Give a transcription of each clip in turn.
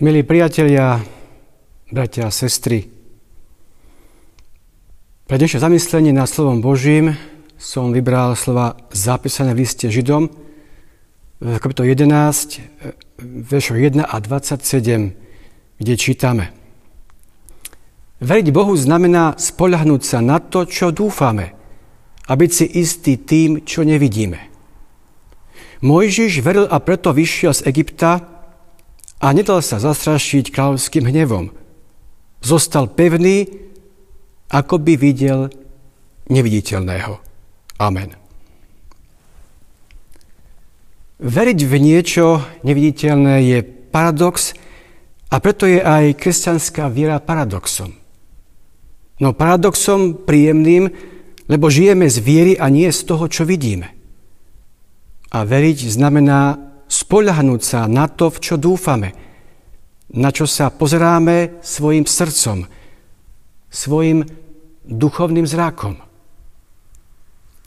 Milí priatelia, bratia a sestry, pre dnešné zamyslenie nad slovom Božím som vybral slova zapísané v liste Židom v kapitole 11, veršo 1 a 27, kde čítame. Veriť Bohu znamená spoľahnúť sa na to, čo dúfame a byť si istý tým, čo nevidíme. Mojžiš veril a preto vyšiel z Egypta a nedal sa zastrašiť kráľovským hnevom. Zostal pevný, ako by videl neviditeľného. Amen. Veriť v niečo neviditeľné je paradox a preto je aj kresťanská viera paradoxom. No paradoxom príjemným, lebo žijeme z viery a nie z toho, čo vidíme. A veriť znamená spoľahnúť sa na to, v čo dúfame, na čo sa pozeráme svojim srdcom, svojim duchovným zrákom.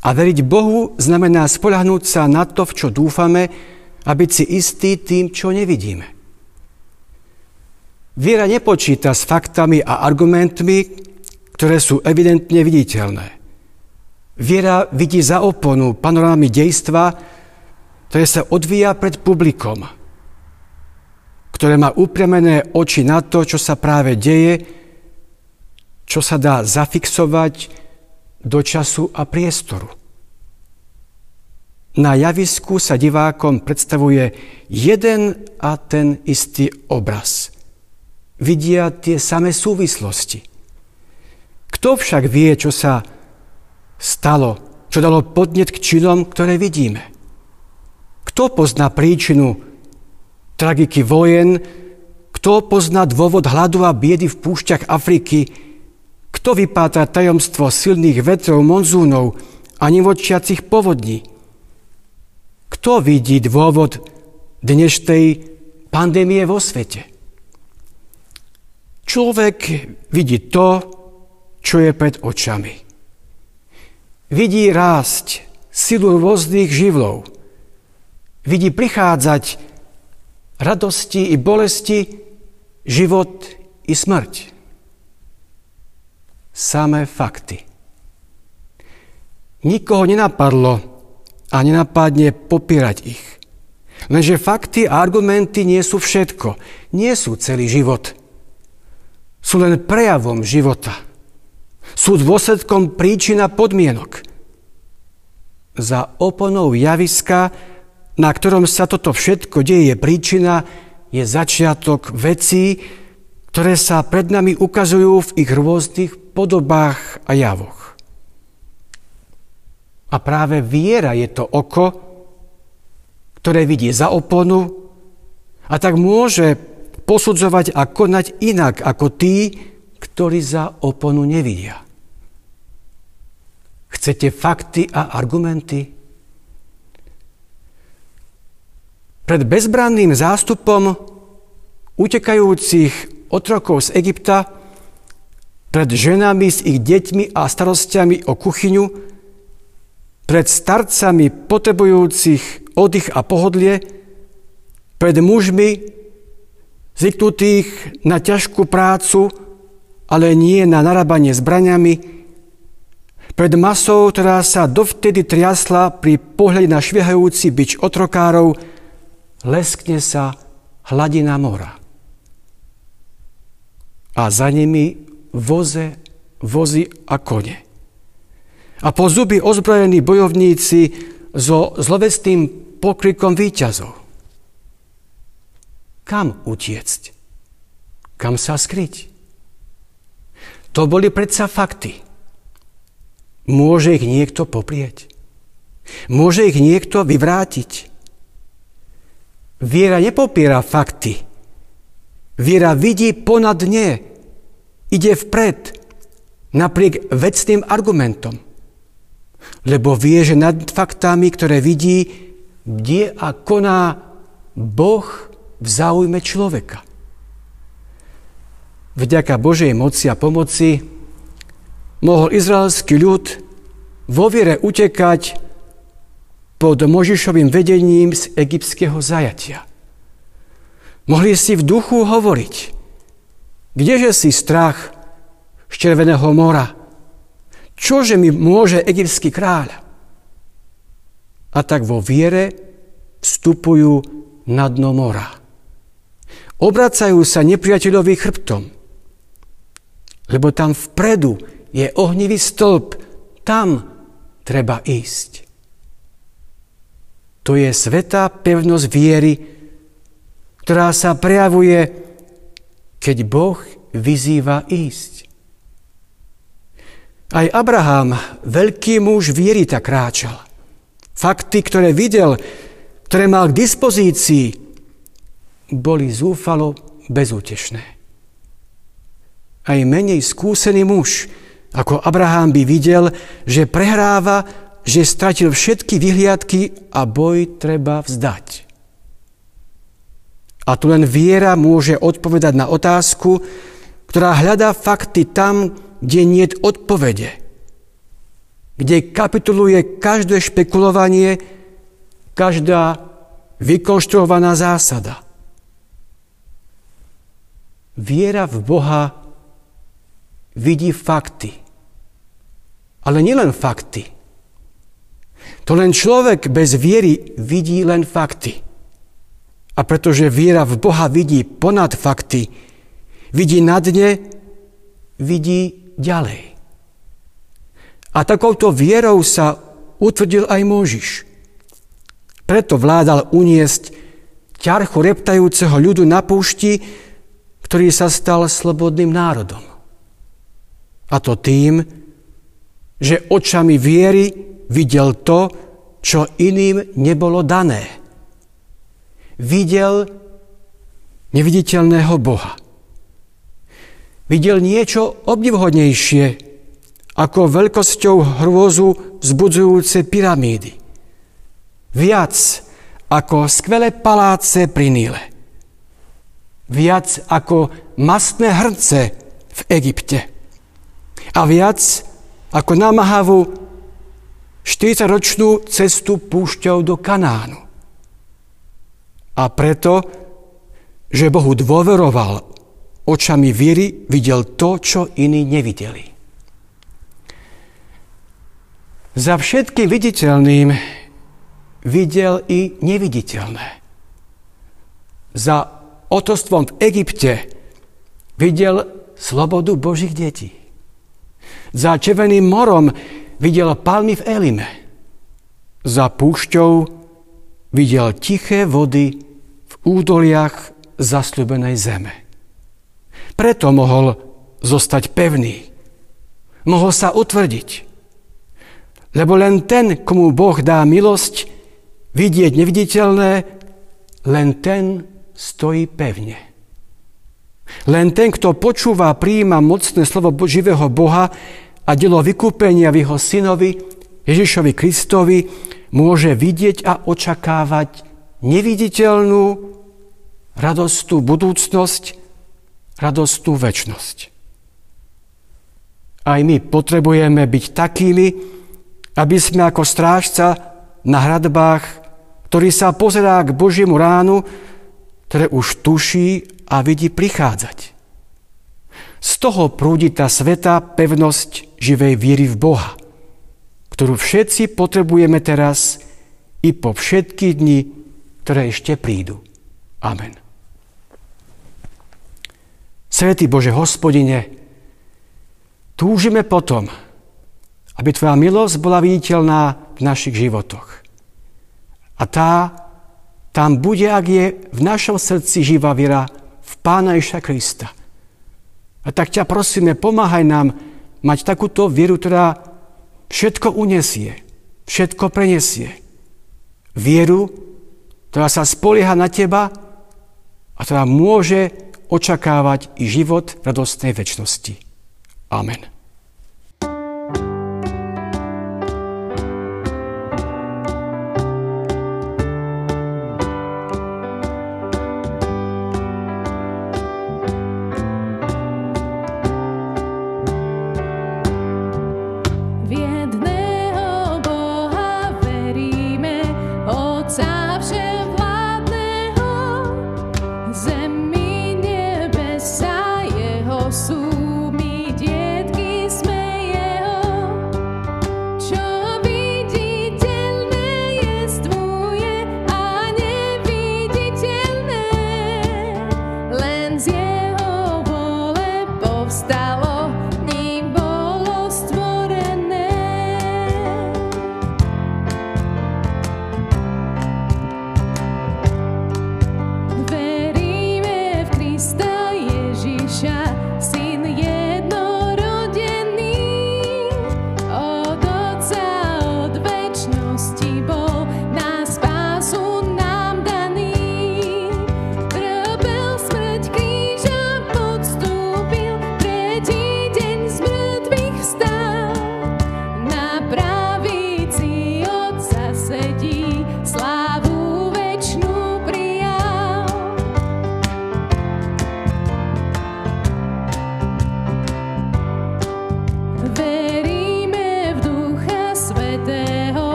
A veriť Bohu znamená spoľahnúť sa na to, v čo dúfame a byť si istý tým, čo nevidíme. Viera nepočíta s faktami a argumentmi, ktoré sú evidentne viditeľné. Viera vidí za oponu panorámy dejstva, ktoré sa odvíja pred publikom, ktoré má upremené oči na to, čo sa práve deje, čo sa dá zafixovať do času a priestoru. Na javisku sa divákom predstavuje jeden a ten istý obraz. Vidia tie samé súvislosti. Kto však vie, čo sa stalo, čo dalo podnet k činom, ktoré vidíme? Kto pozná príčinu tragiky vojen? Kto pozná dôvod hladu a biedy v púšťach Afriky? Kto vypátra tajomstvo silných vetrov, monzúnov a nevočiacich povodní? Kto vidí dôvod dnešnej pandémie vo svete? Človek vidí to, čo je pred očami. Vidí rásť silu rôznych živlov – vidí prichádzať radosti i bolesti, život i smrť. Samé fakty. Nikoho nenapadlo a nenapadne popierať ich. Lenže fakty a argumenty nie sú všetko. Nie sú celý život. Sú len prejavom života. Sú dôsledkom príčina podmienok. Za oponou javiska na ktorom sa toto všetko deje, je príčina, je začiatok vecí, ktoré sa pred nami ukazujú v ich rôznych podobách a javoch. A práve viera je to oko, ktoré vidí za oponu a tak môže posudzovať a konať inak ako tí, ktorí za oponu nevidia. Chcete fakty a argumenty? Pred bezbranným zástupom utekajúcich otrokov z Egypta, pred ženami s ich deťmi a starostiami o kuchyňu, pred starcami potrebujúcich oddych a pohodlie, pred mužmi zvyknutých na ťažkú prácu, ale nie na narábanie zbraniami, pred masou, ktorá sa dovtedy triasla pri pohľade na šviehajúci byč otrokárov, leskne sa hladina mora. A za nimi voze, vozy a kone. A po zuby ozbrojení bojovníci so zlovestným pokrikom výťazov. Kam utiecť? Kam sa skryť? To boli predsa fakty. Môže ich niekto poprieť? Môže ich niekto vyvrátiť? Viera nepopiera fakty. Viera vidí ponad dne. Ide vpred. Napriek vecným argumentom. Lebo vie, že nad faktami, ktoré vidí, kde a koná Boh v záujme človeka. Vďaka Božej moci a pomoci mohol izraelský ľud vo viere utekať pod Možišovým vedením z egyptského zajatia. Mohli si v duchu hovoriť. Kdeže si strach z Červeného mora? Čože mi môže egyptský kráľ? A tak vo viere vstupujú na dno mora. Obracajú sa nepriateľovi chrbtom, lebo tam vpredu je ohnivý stĺp, tam treba ísť. To je svetá pevnosť viery, ktorá sa prejavuje, keď Boh vyzýva ísť. Aj Abraham, veľký muž viery, tak kráčal. Fakty, ktoré videl, ktoré mal k dispozícii, boli zúfalo bezútešné. Aj menej skúsený muž, ako Abraham by videl, že prehráva, že stratil všetky vyhliadky a boj treba vzdať. A tu len viera môže odpovedať na otázku, ktorá hľadá fakty tam, kde nie je odpovede, kde kapituluje každé špekulovanie, každá vykonštruovaná zásada. Viera v Boha vidí fakty. Ale nielen fakty. To len človek bez viery vidí len fakty. A pretože viera v Boha vidí ponad fakty, vidí na dne, vidí ďalej. A takouto vierou sa utvrdil aj Môžiš. Preto vládal uniesť ťarchu reptajúceho ľudu na púšti, ktorý sa stal slobodným národom. A to tým, že očami viery videl to, čo iným nebolo dané. Videl neviditeľného Boha videl niečo obdivhodnejšie ako veľkosťou hrôzu vzbudzujúce pyramídy. Viac ako skvelé paláce pri Níle. Viac ako mastné hrnce v Egypte. A viac ako namahavú 40-ročnú cestu púšťou do Kanánu. A preto, že Bohu dôveroval očami viery videl to, čo iní nevideli. Za všetkým viditeľným videl i neviditeľné. Za otostvom v Egypte videl slobodu Božích detí. Za Červeným morom videl palmy v Elime. Za púšťou videl tiché vody v údoliach zasľubenej zeme. Preto mohol zostať pevný. Mohol sa utvrdiť. Lebo len ten, komu Boh dá milosť, vidieť neviditeľné, len ten stojí pevne. Len ten, kto počúva a prijíma mocné slovo živého Boha a delo vykúpenia v jeho synovi, Ježišovi Kristovi, môže vidieť a očakávať neviditeľnú radostnú budúcnosť, radostnú väčnosť. Aj my potrebujeme byť takými, aby sme ako strážca na hradbách, ktorý sa pozerá k Božiemu ránu, ktoré už tuší a vidí prichádzať. Z toho prúdi tá svetá pevnosť živej viery v Boha, ktorú všetci potrebujeme teraz i po všetky dni, ktoré ešte prídu. Amen. Svetý Bože, hospodine, túžime potom, aby Tvoja milosť bola viditeľná v našich životoch. A tá tam bude, ak je v našom srdci živá viera v Pána Iša Krista. A tak ťa prosíme, pomáhaj nám mať takúto vieru, ktorá všetko unesie, všetko prenesie. Vieru, ktorá sa spolieha na Teba a ktorá môže očakávať i život radostnej väčšnosti. Amen.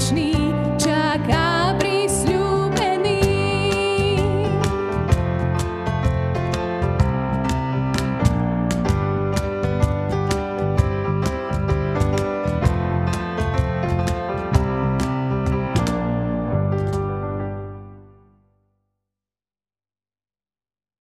wiecznie